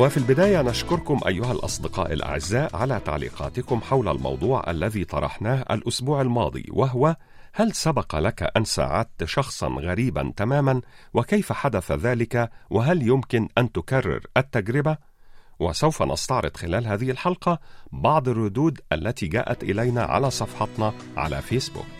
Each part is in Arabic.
وفي البداية نشكركم أيها الأصدقاء الأعزاء على تعليقاتكم حول الموضوع الذي طرحناه الأسبوع الماضي وهو هل سبق لك أن ساعدت شخصا غريبا تماما وكيف حدث ذلك وهل يمكن أن تكرر التجربة؟ وسوف نستعرض خلال هذه الحلقة بعض الردود التي جاءت إلينا على صفحتنا على فيسبوك.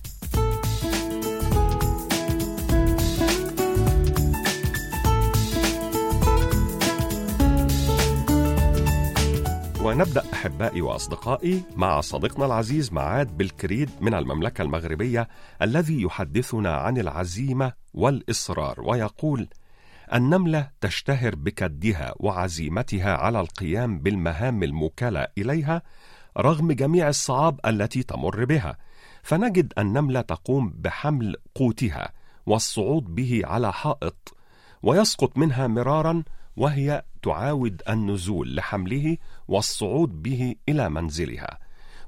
ونبدأ أحبائي وأصدقائي مع صديقنا العزيز معاد بالكريد من المملكة المغربية الذي يحدثنا عن العزيمة والإصرار ويقول: النملة تشتهر بكدها وعزيمتها على القيام بالمهام الموكلة إليها رغم جميع الصعاب التي تمر بها، فنجد النملة تقوم بحمل قوتها والصعود به على حائط ويسقط منها مرارا وهي تعاود النزول لحمله والصعود به إلى منزلها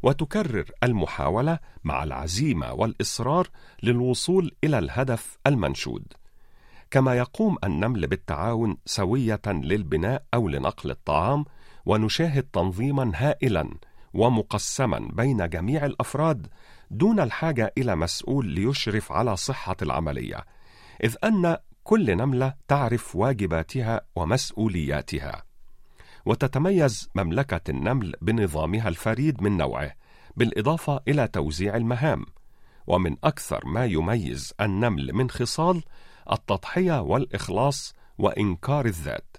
وتكرر المحاولة مع العزيمة والإصرار للوصول إلى الهدف المنشود. كما يقوم النمل بالتعاون سوية للبناء أو لنقل الطعام ونشاهد تنظيما هائلا ومقسما بين جميع الأفراد دون الحاجة إلى مسؤول ليشرف على صحة العملية إذ أن كل نملة تعرف واجباتها ومسؤولياتها. وتتميز مملكة النمل بنظامها الفريد من نوعه بالإضافة إلى توزيع المهام. ومن أكثر ما يميز النمل من خصال التضحية والإخلاص وإنكار الذات.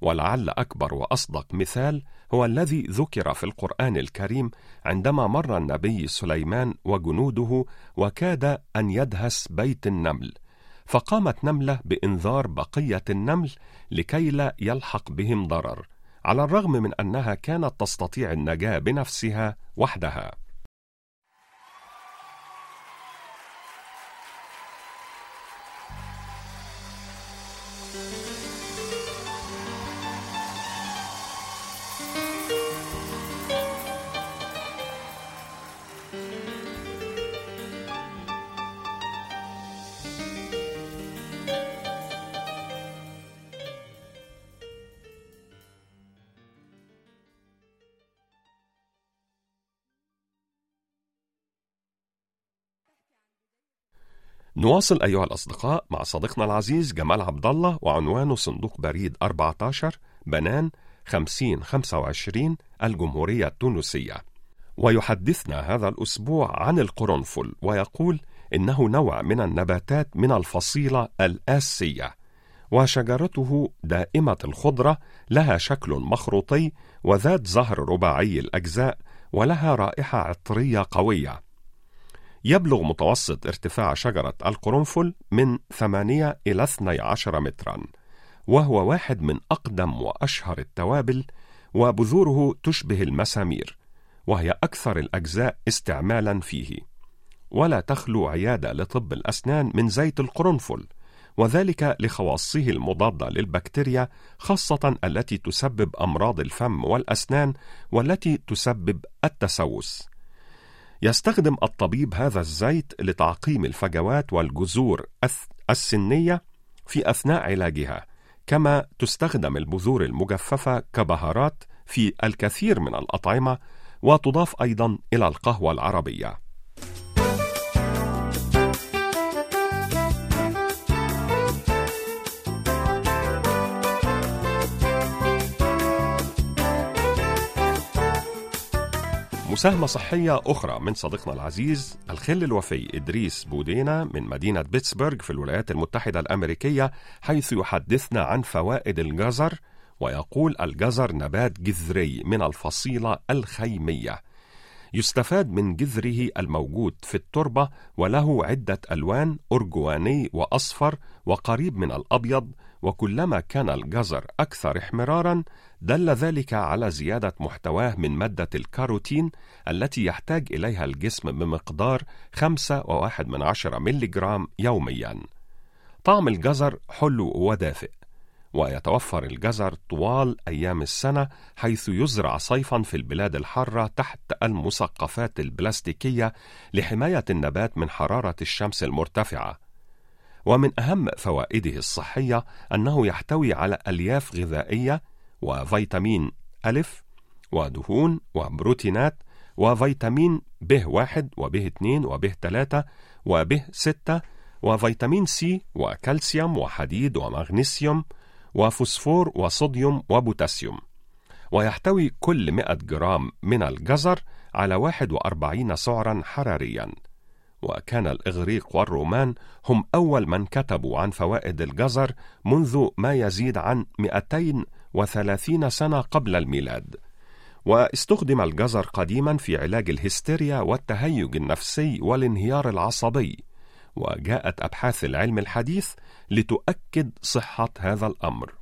ولعل أكبر وأصدق مثال هو الذي ذكر في القرآن الكريم عندما مر النبي سليمان وجنوده وكاد أن يدهس بيت النمل. فقامت نملة بإنذار بقية النمل لكي لا يلحق بهم ضرر، على الرغم من أنها كانت تستطيع النجاة بنفسها وحدها. نواصل أيها الأصدقاء مع صديقنا العزيز جمال عبد الله وعنوانه صندوق بريد 14 بنان 5025 الجمهورية التونسية. ويحدثنا هذا الأسبوع عن القرنفل ويقول إنه نوع من النباتات من الفصيلة الآسية وشجرته دائمة الخضرة لها شكل مخروطي وذات زهر رباعي الأجزاء ولها رائحة عطرية قوية. يبلغ متوسط ارتفاع شجرة القرنفل من 8 إلى 12 مترا وهو واحد من أقدم وأشهر التوابل وبذوره تشبه المسامير وهي أكثر الأجزاء استعمالا فيه. ولا تخلو عيادة لطب الأسنان من زيت القرنفل وذلك لخواصه المضادة للبكتيريا خاصة التي تسبب أمراض الفم والأسنان والتي تسبب التسوس. يستخدم الطبيب هذا الزيت لتعقيم الفجوات والجذور السنية في أثناء علاجها، كما تستخدم البذور المجففة كبهارات في الكثير من الأطعمة، وتضاف أيضا إلى القهوة العربية. مساهمة صحية أخرى من صديقنا العزيز الخل الوفي إدريس بودينا من مدينة بيتسبرغ في الولايات المتحدة الأمريكية حيث يحدثنا عن فوائد الجزر ويقول الجزر نبات جذري من الفصيلة الخيمية. يستفاد من جذره الموجود في التربة وله عدة ألوان أرجواني وأصفر وقريب من الأبيض وكلما كان الجزر أكثر احمرارا دل ذلك على زيادة محتواه من مادة الكاروتين التي يحتاج إليها الجسم بمقدار 5.1 من عشرة ملغرام يوميا. طعم الجزر حلو ودافئ ويتوفر الجزر طوال أيام السنة حيث يزرع صيفا في البلاد الحارة تحت المسقفات البلاستيكية لحماية النبات من حرارة الشمس المرتفعة. ومن أهم فوائده الصحية أنه يحتوي على ألياف غذائية وفيتامين ألف ودهون وبروتينات وفيتامين ب واحد وب اثنين وب ثلاثة وب ستة وفيتامين سي وكالسيوم وحديد ومغنيسيوم وفوسفور وصوديوم وبوتاسيوم. ويحتوي كل 100 جرام من الجزر على 41 سعرا حراريا. وكان الإغريق والرومان هم أول من كتبوا عن فوائد الجزر منذ ما يزيد عن 230 سنة قبل الميلاد واستخدم الجزر قديما في علاج الهستيريا والتهيج النفسي والانهيار العصبي وجاءت أبحاث العلم الحديث لتؤكد صحة هذا الأمر.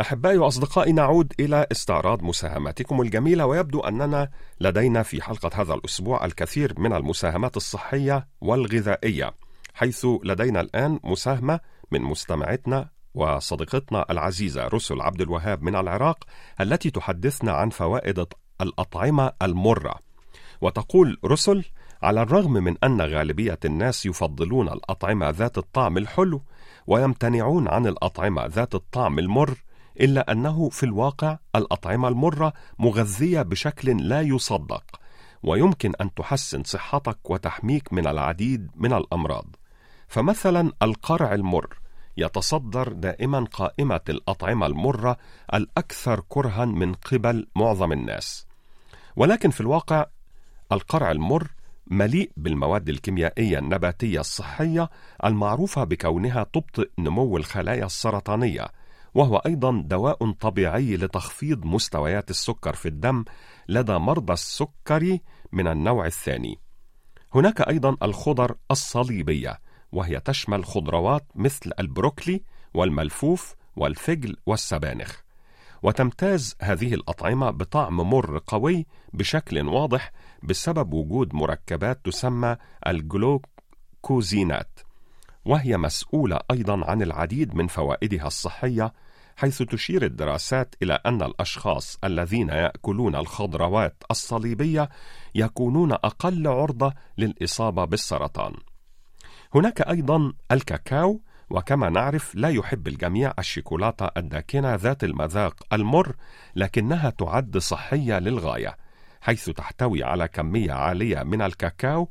أحبائي وأصدقائي نعود إلى استعراض مساهماتكم الجميلة ويبدو أننا لدينا في حلقة هذا الأسبوع الكثير من المساهمات الصحية والغذائية حيث لدينا الآن مساهمة من مستمعتنا وصديقتنا العزيزة رسل عبد الوهاب من العراق التي تحدثنا عن فوائد الأطعمة المرة. وتقول رسل على الرغم من أن غالبية الناس يفضلون الأطعمة ذات الطعم الحلو ويمتنعون عن الأطعمة ذات الطعم المر إلا أنه في الواقع الأطعمة المرة مغذية بشكل لا يصدق ويمكن أن تحسن صحتك وتحميك من العديد من الأمراض. فمثلا القرع المر يتصدر دائما قائمة الأطعمة المرة الأكثر كرها من قبل معظم الناس. ولكن في الواقع القرع المر مليء بالمواد الكيميائية النباتية الصحية المعروفة بكونها تبطئ نمو الخلايا السرطانية وهو أيضا دواء طبيعي لتخفيض مستويات السكر في الدم لدى مرضى السكري من النوع الثاني. هناك أيضا الخضر الصليبية وهي تشمل خضروات مثل البروكلي والملفوف والفجل والسبانخ. وتمتاز هذه الأطعمة بطعم مر قوي بشكل واضح بسبب وجود مركبات تسمى الجلوكوزينات وهي مسؤولة أيضا عن العديد من فوائدها الصحية حيث تشير الدراسات إلى أن الأشخاص الذين يأكلون الخضروات الصليبية يكونون أقل عرضة للإصابة بالسرطان. هناك أيضا الكاكاو وكما نعرف لا يحب الجميع الشيكولاتة الداكنة ذات المذاق المر لكنها تعد صحية للغاية حيث تحتوي على كمية عالية من الكاكاو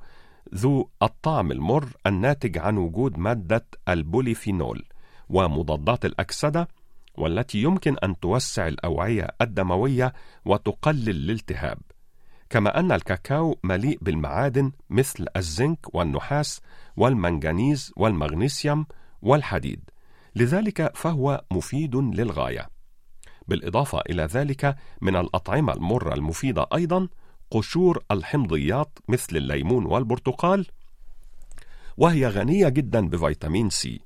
ذو الطعم المر الناتج عن وجود مادة البوليفينول ومضادات الأكسدة والتي يمكن أن توسع الأوعية الدموية وتقلل الالتهاب كما أن الكاكاو مليء بالمعادن مثل الزنك والنحاس والمنغنيز والمغنيسيوم والحديد. لذلك فهو مفيد للغاية. بالإضافة إلى ذلك من الأطعمة المرة المفيدة أيضا قشور الحمضيات مثل الليمون والبرتقال وهي غنية جدا بفيتامين سي.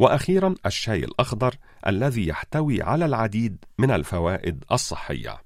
وأخيرا الشاي الأخضر الذي يحتوي على العديد من الفوائد الصحية.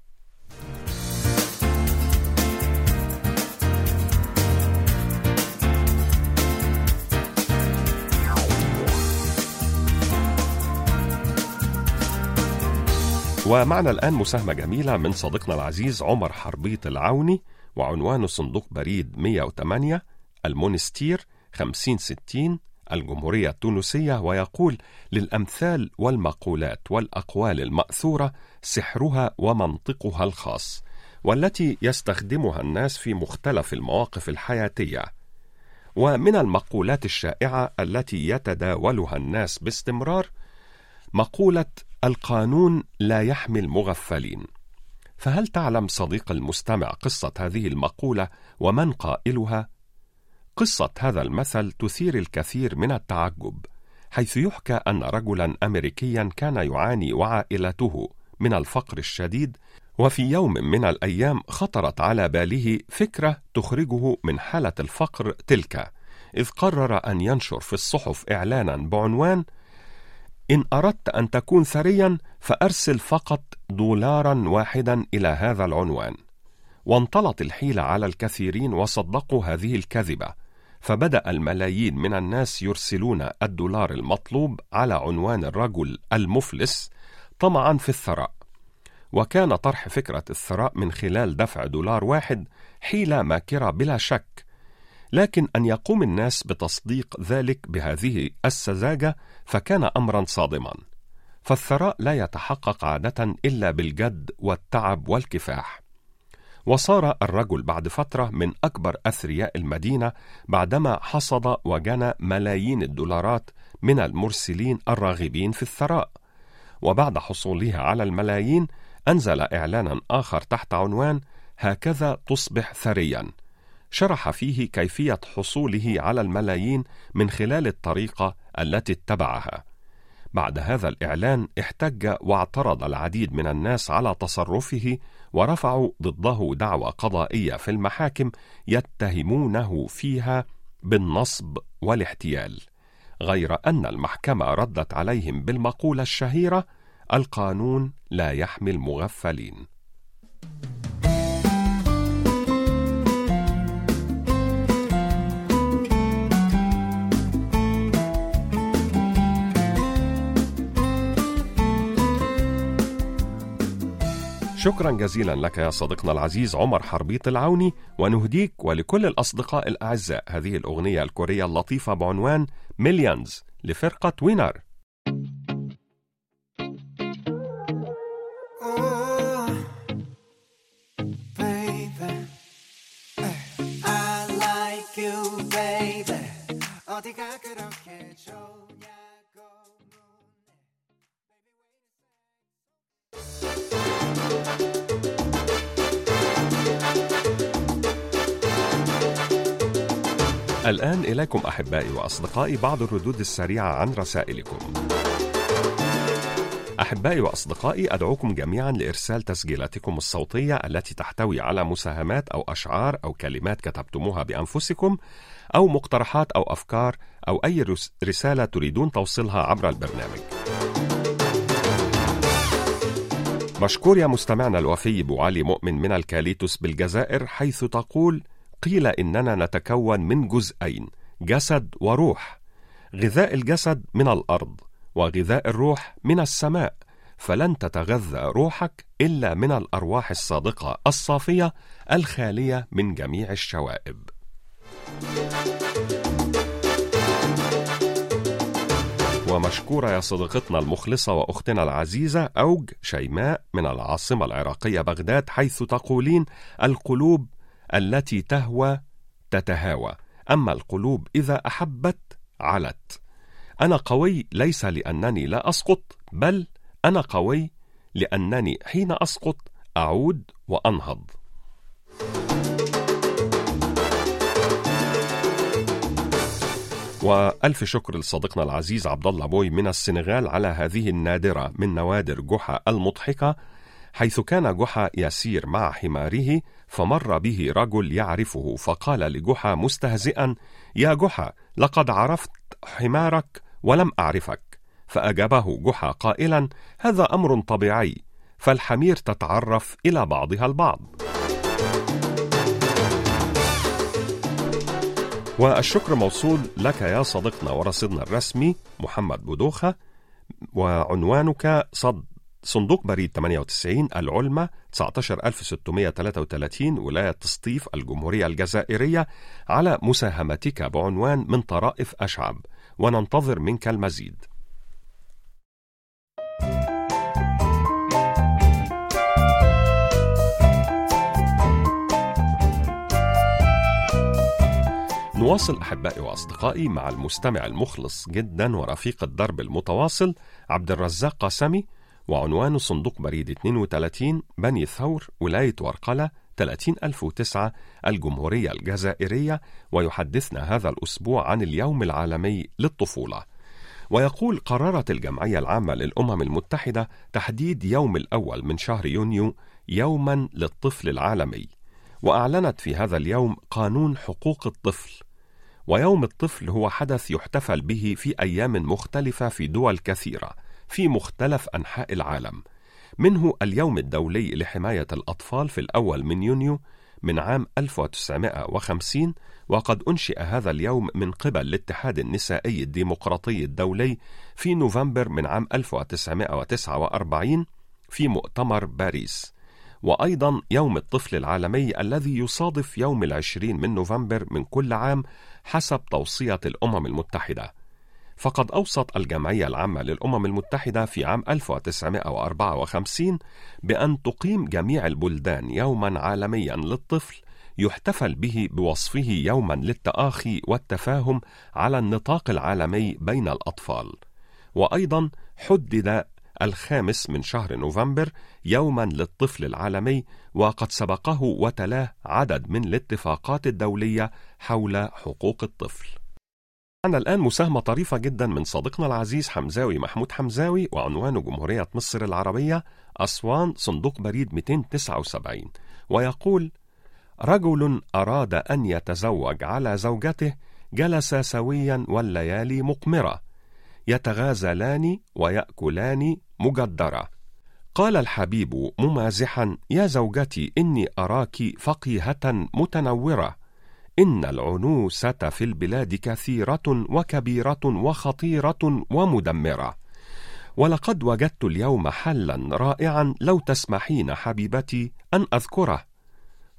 ومعنا الآن مساهمة جميلة من صديقنا العزيز عمر حربيط العوني وعنوانه صندوق بريد 108 المونستير 5060 الجمهورية التونسية ويقول للأمثال والمقولات والأقوال المأثورة سحرها ومنطقها الخاص والتي يستخدمها الناس في مختلف المواقف الحياتية ومن المقولات الشائعة التي يتداولها الناس باستمرار مقولة القانون لا يحمي المغفلين فهل تعلم صديق المستمع قصة هذه المقولة ومن قائلها؟ قصة هذا المثل تثير الكثير من التعجب، حيث يحكى أن رجلا أمريكيا كان يعاني وعائلته من الفقر الشديد، وفي يوم من الأيام خطرت على باله فكرة تخرجه من حالة الفقر تلك، إذ قرر أن ينشر في الصحف إعلانا بعنوان إن أردت أن تكون ثريا فأرسل فقط دولارا واحدا إلى هذا العنوان. وانطلت الحيلة على الكثيرين وصدقوا هذه الكذبة، فبدأ الملايين من الناس يرسلون الدولار المطلوب على عنوان الرجل المفلس طمعا في الثراء. وكان طرح فكرة الثراء من خلال دفع دولار واحد حيلة ماكرة بلا شك، لكن أن يقوم الناس بتصديق ذلك بهذه السذاجة فكان امرا صادما فالثراء لا يتحقق عادة إلا بالجد والتعب والكفاح وصار الرجل بعد فترة من أكبر أثرياء المدينة بعدما حصد وجنى ملايين الدولارات من المرسلين الراغبين في الثراء. وبعد حصوله على الملايين أنزل إعلانا آخر تحت عنوان هكذا تصبح ثريا شرح فيه كيفية حصوله على الملايين من خلال الطريقة التي اتبعها. بعد هذا الإعلان احتج واعترض العديد من الناس على تصرفه ورفعوا ضده دعوى قضائية في المحاكم يتهمونه فيها بالنصب والاحتيال غير أن المحكمة ردت عليهم بالمقولة الشهيرة القانون لا يحمي المغفلين. شكرا جزيلا لك يا صديقنا العزيز عمر حربيط العوني ونهديك ولكل الأصدقاء الأعزاء. هذه الأغنية الكورية اللطيفة بعنوان مليونز لفرقة وينر الآن إليكم أحبائي وأصدقائي بعض الردود السريعة عن رسائلكم. أحبائي وأصدقائي أدعوكم جميعا لإرسال تسجيلاتكم الصوتية التي تحتوي على مساهمات أو أشعار أو كلمات كتبتموها بأنفسكم أو مقترحات أو أفكار أو أي رسالة تريدون توصيلها عبر البرنامج. مشكور يا مستمعنا الوفي بو علي مؤمن من الكاليتوس بالجزائر حيث تقول قيل إننا نتكون من جزئين جسد وروح. غذاء الجسد من الأرض وغذاء الروح من السماء. فلن تتغذى روحك إلا من الأرواح الصادقة الصافية الخالية من جميع الشوائب. ومشكورة يا صديقتنا المخلصة وأختنا العزيزة أوج شيماء من العاصمة العراقية بغداد حيث تقولين القلوب التي تهوى تتهاوى. أما القلوب إذا أحبت علت. أنا قوي ليس لأنني لا أسقط بل أنا قوي لأنني حين أسقط أعود وأنهض. وألف شكر لصديقنا العزيز عبد الله بوي من السنغال على هذه النادرة من نوادر جحا المضحكة. حيث كان جحا يسير مع حماره فمر به رجل يعرفه فقال لجحا مستهزئا يا جحا لقد عرفت حمارك ولم أعرفك. فأجابه جحا قائلا هذا أمر طبيعي فالحمير تتعرف إلى بعضها البعض. والشكر موصول لك يا صديقنا ورصيدنا الرسمي محمد بودوخة وعنوانك صد صندوق بريد 98 العلمة 19633 ولاية سطيف الجمهورية الجزائرية على مساهمتك بعنوان من طرائف أشعب. وننتظر منك المزيد. نواصل أحبائي وأصدقائي مع المستمع المخلص جدا ورفيق الدرب المتواصل عبد الرزاق قاسمي وعنوان صندوق بريد 32 بني ثور ولاية ورقلة 30009 الجمهورية الجزائرية ويحدثنا هذا الأسبوع عن اليوم العالمي للطفولة. ويقول قررت الجمعية العامة للأمم المتحدة تحديد يوم الأول من شهر يونيو يوما للطفل العالمي. وأعلنت في هذا اليوم قانون حقوق الطفل. ويوم الطفل هو حدث يحتفل به في أيام مختلفة في دول كثيرة. في مختلف أنحاء العالم. منه اليوم الدولي لحماية الأطفال في الأول من يونيو من عام 1950 وقد أنشئ هذا اليوم من قبل الاتحاد النسائي الديمقراطي الدولي في نوفمبر من عام 1949 في مؤتمر باريس. وأيضا يوم الطفل العالمي الذي يصادف يوم العشرين من نوفمبر من كل عام حسب توصية الأمم المتحدة. فقد أوصت الجمعية العامة للأمم المتحدة في عام 1954 بأن تقيم جميع البلدان يوما عالميا للطفل يحتفل به بوصفه يوما للتآخي والتفاهم على النطاق العالمي بين الأطفال. وأيضا حدد الخامس من شهر نوفمبر يوما للطفل العالمي وقد سبقه وتلاه عدد من الاتفاقات الدولية حول حقوق الطفل. معنا الآن مساهمة طريفة جدا من صديقنا العزيز حمزاوي محمود حمزاوي وعنوانه جمهورية مصر العربية أسوان صندوق بريد 279 ويقول رجل أراد أن يتزوج على زوجته جلس سويا والليالي مقمرة. يتغازلان ويأكلان مجدرة. قال الحبيب ممازحا يا زوجتي إني أراك فقيهة متنورة. إن العنوسة في البلاد كثيرة وكبيرة وخطيرة ومدمرة. ولقد وجدت اليوم حلا رائعا لو تسمحين حبيبتي أن أذكره.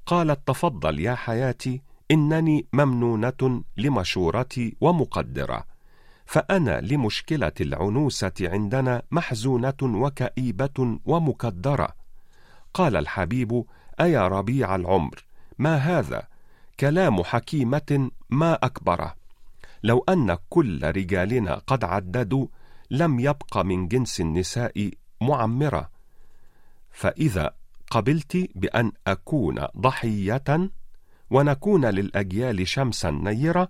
قالت تفضل يا حياتي إنني ممنونة لمشورتي ومقدرة. فأنا لمشكلة العنوسة عندنا محزونة وكئيبة ومكدرة. قال الحبيب أيا ربيع العمر ما هذا؟ كلام حكيمة ما أكبره. لو أن كل رجالنا قد عددوا لم يبق من جنس النساء معمرة. فإذا قبلت بأن أكون ضحية ونكون للأجيال شمسا نيرة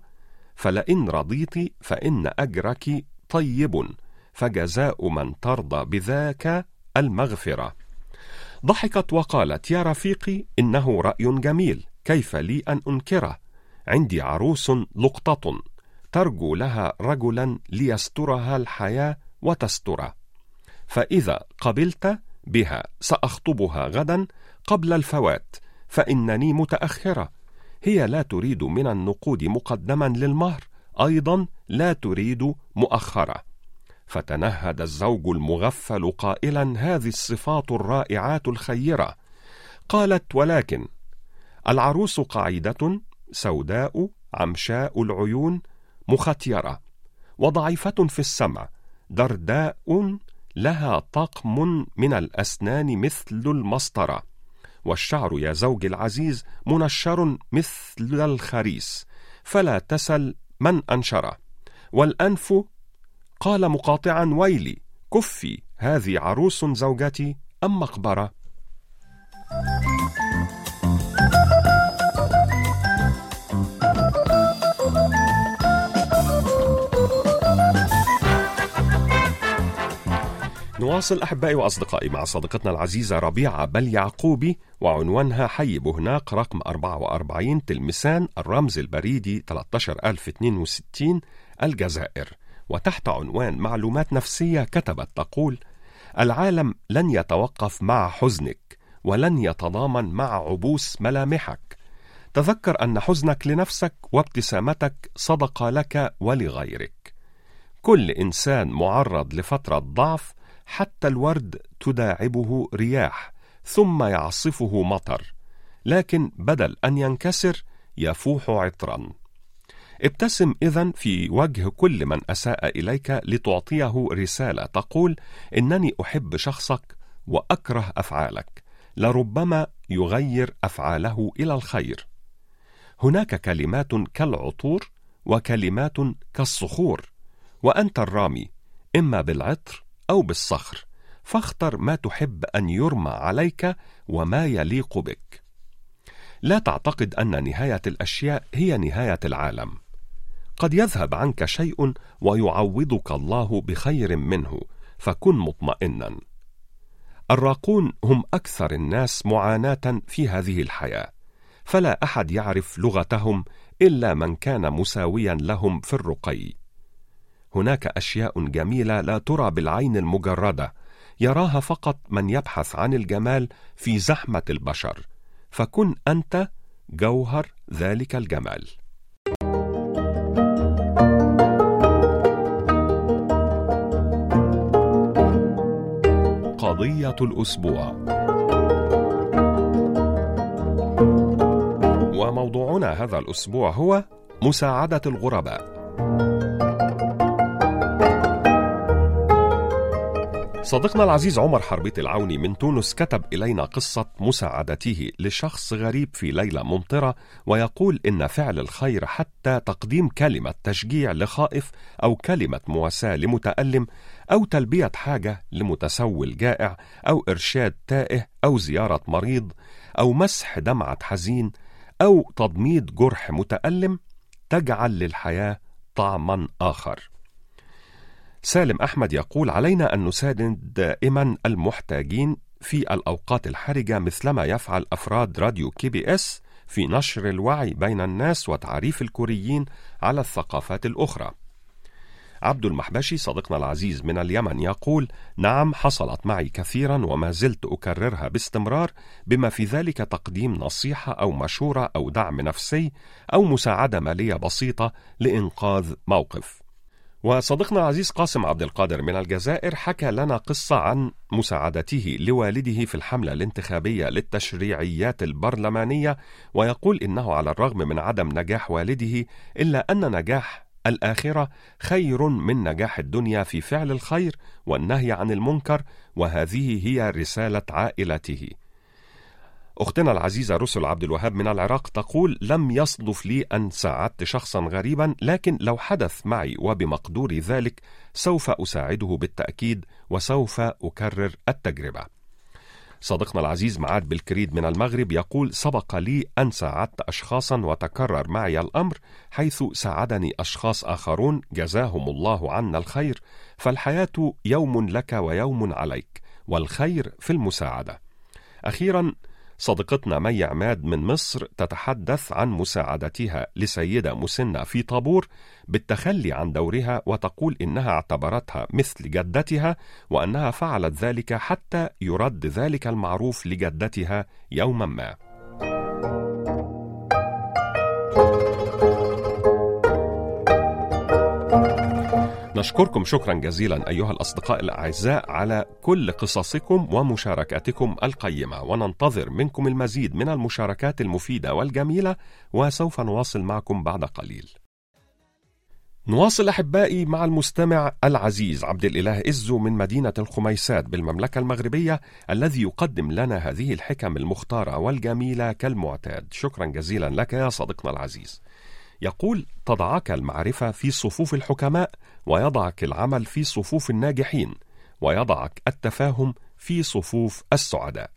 فلئن رضيت فإن أجرك طيب فجزاء من ترضى بذاك المغفرة. ضحكت وقالت يا رفيقي إنه رأي جميل. كيف لي أن أنكره؟ عندي عروس لقطة. ترجو لها رجلا ليسترها الحياة وتستره. فإذا قبلت بها سأخطبها غدا قبل الفوات فإنني متأخرة. هي لا تريد من النقود مقدما للمهر أيضا لا تريد مؤخرة. فتنهد الزوج المغفل قائلا هذه الصفات الرائعات الخيرة. قالت ولكن العروس قعيدة سوداء عمشاء العيون مختيرة وضعيفة في السمع درداء لها طقم من الأسنان مثل المسطرة والشعر يا زوجي العزيز منشر مثل الخريس فلا تسل من أنشره والأنف قال مقاطعا ويلي كفي هذه عروس زوجتي أم مقبرة؟ نواصل أحبائي وأصدقائي مع صديقتنا العزيزة ربيعة بل يعقوبي وعنوانها حي بهناق رقم 44 تلمسان الرمز البريدي 13062 الجزائر. وتحت عنوان معلومات نفسية كتبت تقول العالم لن يتوقف مع حزنك ولن يتضامن مع عبوس ملامحك. تذكر أن حزنك لنفسك وابتسامتك صدقة لك ولغيرك. كل إنسان معرض لفترة ضعف حتى الورد تداعبه رياح ثم يعصفه مطر لكن بدل أن ينكسر يفوح عطرا. ابتسم اذا في وجه كل من أساء إليك لتعطيه رسالة تقول إنني أحب شخصك وأكره أفعالك لربما يغير أفعاله إلى الخير. هناك كلمات كالعطور وكلمات كالصخور وأنت الرامي إما بالعطر أو بالصخر فاختر ما تحب أن يرمى عليك وما يليق بك. لا تعتقد أن نهاية الأشياء هي نهاية العالم. قد يذهب عنك شيء ويعوضك الله بخير منه فكن مطمئنا. الراقون هم أكثر الناس معاناة في هذه الحياة. فلا أحد يعرف لغتهم إلا من كان مساويا لهم في الرقي. هناك أشياء جميلة لا ترى بالعين المجردة. يراها فقط من يبحث عن الجمال في زحمة البشر. فكن أنت جوهر ذلك الجمال. قضية الأسبوع. وموضوعنا هذا الأسبوع هو مساعدة الغرباء. صديقنا العزيز عمر حربيت العوني من تونس كتب إلينا قصة مساعدته لشخص غريب في ليلة ممطرة ويقول إن فعل الخير حتى تقديم كلمة تشجيع لخائف أو كلمة مواساة لمتألم أو تلبية حاجة لمتسول جائع أو إرشاد تائه أو زيارة مريض أو مسح دمعة حزين أو تضميد جرح متألم تجعل للحياة طعما آخر. سالم أحمد يقول علينا أن نساند دائما المحتاجين في الأوقات الحرجة مثلما يفعل أفراد راديو كي بي إس في نشر الوعي بين الناس وتعريف الكوريين على الثقافات الأخرى. عبد المحبشي صديقنا العزيز من اليمن يقول: نعم حصلت معي كثيرا وما زلت أكررها باستمرار بما في ذلك تقديم نصيحة أو مشورة أو دعم نفسي أو مساعدة مالية بسيطة لإنقاذ موقف. وصديقنا العزيز قاسم عبد القادر من الجزائر حكى لنا قصة عن مساعدته لوالده في الحملة الانتخابية للتشريعيات البرلمانية ويقول إنه على الرغم من عدم نجاح والده إلا أن نجاح الآخرة خير من نجاح الدنيا في فعل الخير والنهي عن المنكر وهذه هي رسالة عائلته. أختنا العزيزة رسل عبد الوهاب من العراق تقول لم يصدف لي أن ساعدت شخصا غريبا لكن لو حدث معي وبمقدور ذلك سوف أساعده بالتأكيد وسوف أكرر التجربة. صديقنا العزيز معاد بالكريد من المغرب يقول سبق لي أن ساعدت أشخاصا وتكرر معي الأمر حيث ساعدني أشخاص آخرون جزاهم الله عنا الخير فالحياة يوم لك ويوم عليك والخير في المساعدة. أخيرا صديقتنا مي عماد من مصر تتحدث عن مساعدتها لسيدة مسنة في طابور بالتخلي عن دورها وتقول إنها اعتبرتها مثل جدتها وأنها فعلت ذلك حتى يرد ذلك المعروف لجدتها يوما ما. نشكركم شكرا جزيلا أيها الأصدقاء الأعزاء على كل قصصكم ومشاركاتكم القيمة وننتظر منكم المزيد من المشاركات المفيدة والجميلة وسوف نواصل معكم بعد قليل. نواصل أحبائي مع المستمع العزيز عبد الإله إزو من مدينة الخميسات بالمملكة المغربية الذي يقدم لنا هذه الحكم المختارة والجميلة كالمعتاد. شكرا جزيلا لك يا صديقنا العزيز. يقول تضعك المعرفة في صفوف الحكماء ويضعك العمل في صفوف الناجحين ويضعك التفاهم في صفوف السعداء.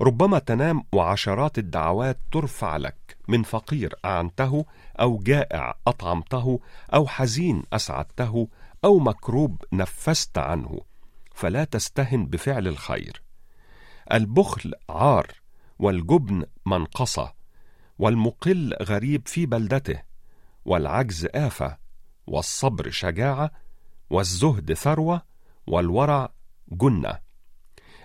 ربما تنام وعشرات الدعوات ترفع لك من فقير أعنته أو جائع أطعمته أو حزين أسعدته أو مكروب نفست عنه. فلا تستهن بفعل الخير. البخل عار والجبن منقصة والمقل غريب في بلدته والعجز آفة والصبر شجاعة والزهد ثروة والورع جنة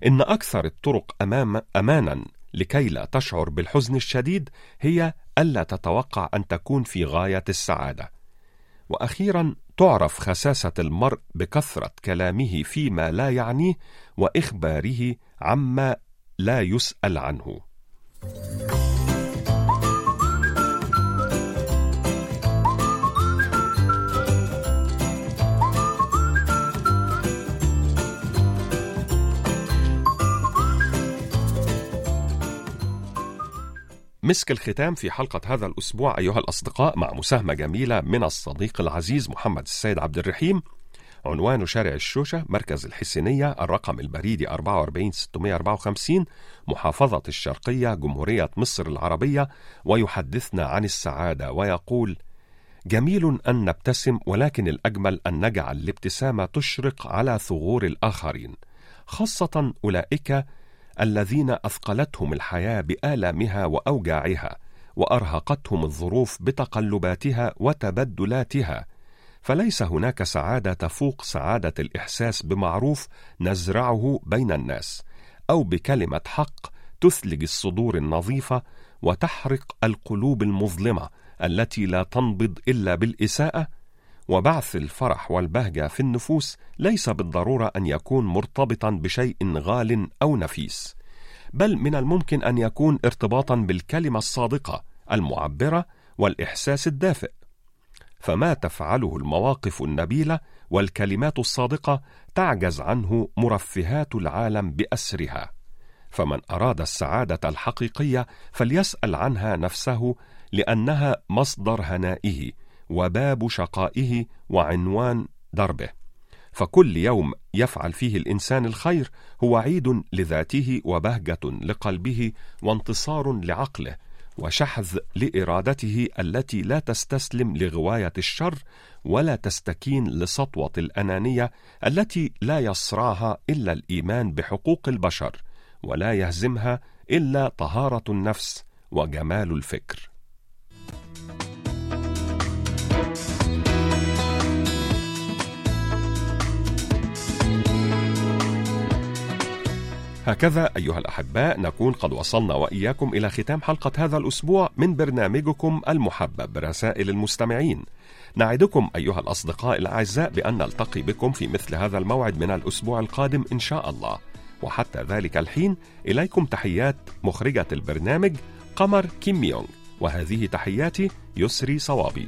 إن أكثر الطرق أمام أمانا لكي لا تشعر بالحزن الشديد هي ألا تتوقع أن تكون في غاية السعادة وأخيرا تعرف خساسة المرء بكثرة كلامه فيما لا يعنيه وإخباره عما لا يسأل عنه. مسك الختام في حلقة هذا الأسبوع أيها الأصدقاء مع مساهمة جميلة من الصديق العزيز محمد السيد عبد الرحيم عنوان شارع الشوشة مركز الحسينية الرقم البريدي 44654 محافظة الشرقية جمهورية مصر العربية ويحدثنا عن السعادة ويقول جميل أن نبتسم ولكن الأجمل أن نجعل الابتسامة تشرق على ثغور الآخرين خاصة أولئك الذين أثقلتهم الحياة بآلامها وأوجاعها وأرهقتهم الظروف بتقلباتها وتبدلاتها. فليس هناك سعادة تفوق سعادة الإحساس بمعروف نزرعه بين الناس أو بكلمة حق تثلج الصدور النظيفة وتحرق القلوب المظلمة التي لا تنبض إلا بالإساءة وبعث الفرح والبهجة في النفوس ليس بالضرورة أن يكون مرتبطا بشيء غال أو نفيس بل من الممكن أن يكون ارتباطا بالكلمة الصادقة المعبرة والإحساس الدافئ. فما تفعله المواقف النبيلة والكلمات الصادقة تعجز عنه مرفهات العالم بأسرها. فمن أراد السعادة الحقيقية فليسأل عنها نفسه لأنها مصدر هنائه وباب شقائه وعنوان دربه. فكل يوم يفعل فيه الإنسان الخير هو عيد لذاته وبهجة لقلبه وانتصار لعقله وشحذ لإرادته التي لا تستسلم لغواية الشر ولا تستكين لسطوة الأنانية التي لا يصرعها إلا الإيمان بحقوق البشر ولا يهزمها إلا طهارة النفس وجمال الفكر. هكذا أيها الأحباء نكون قد وصلنا وإياكم إلى ختام حلقة هذا الأسبوع من برنامجكم المحبب رسائل المستمعين. نعدكم أيها الأصدقاء الأعزاء بأن نلتقي بكم في مثل هذا الموعد من الأسبوع القادم إن شاء الله. وحتى ذلك الحين إليكم تحيات مخرجة البرنامج قمر كيم يونغ وهذه تحياتي يسري صوابي.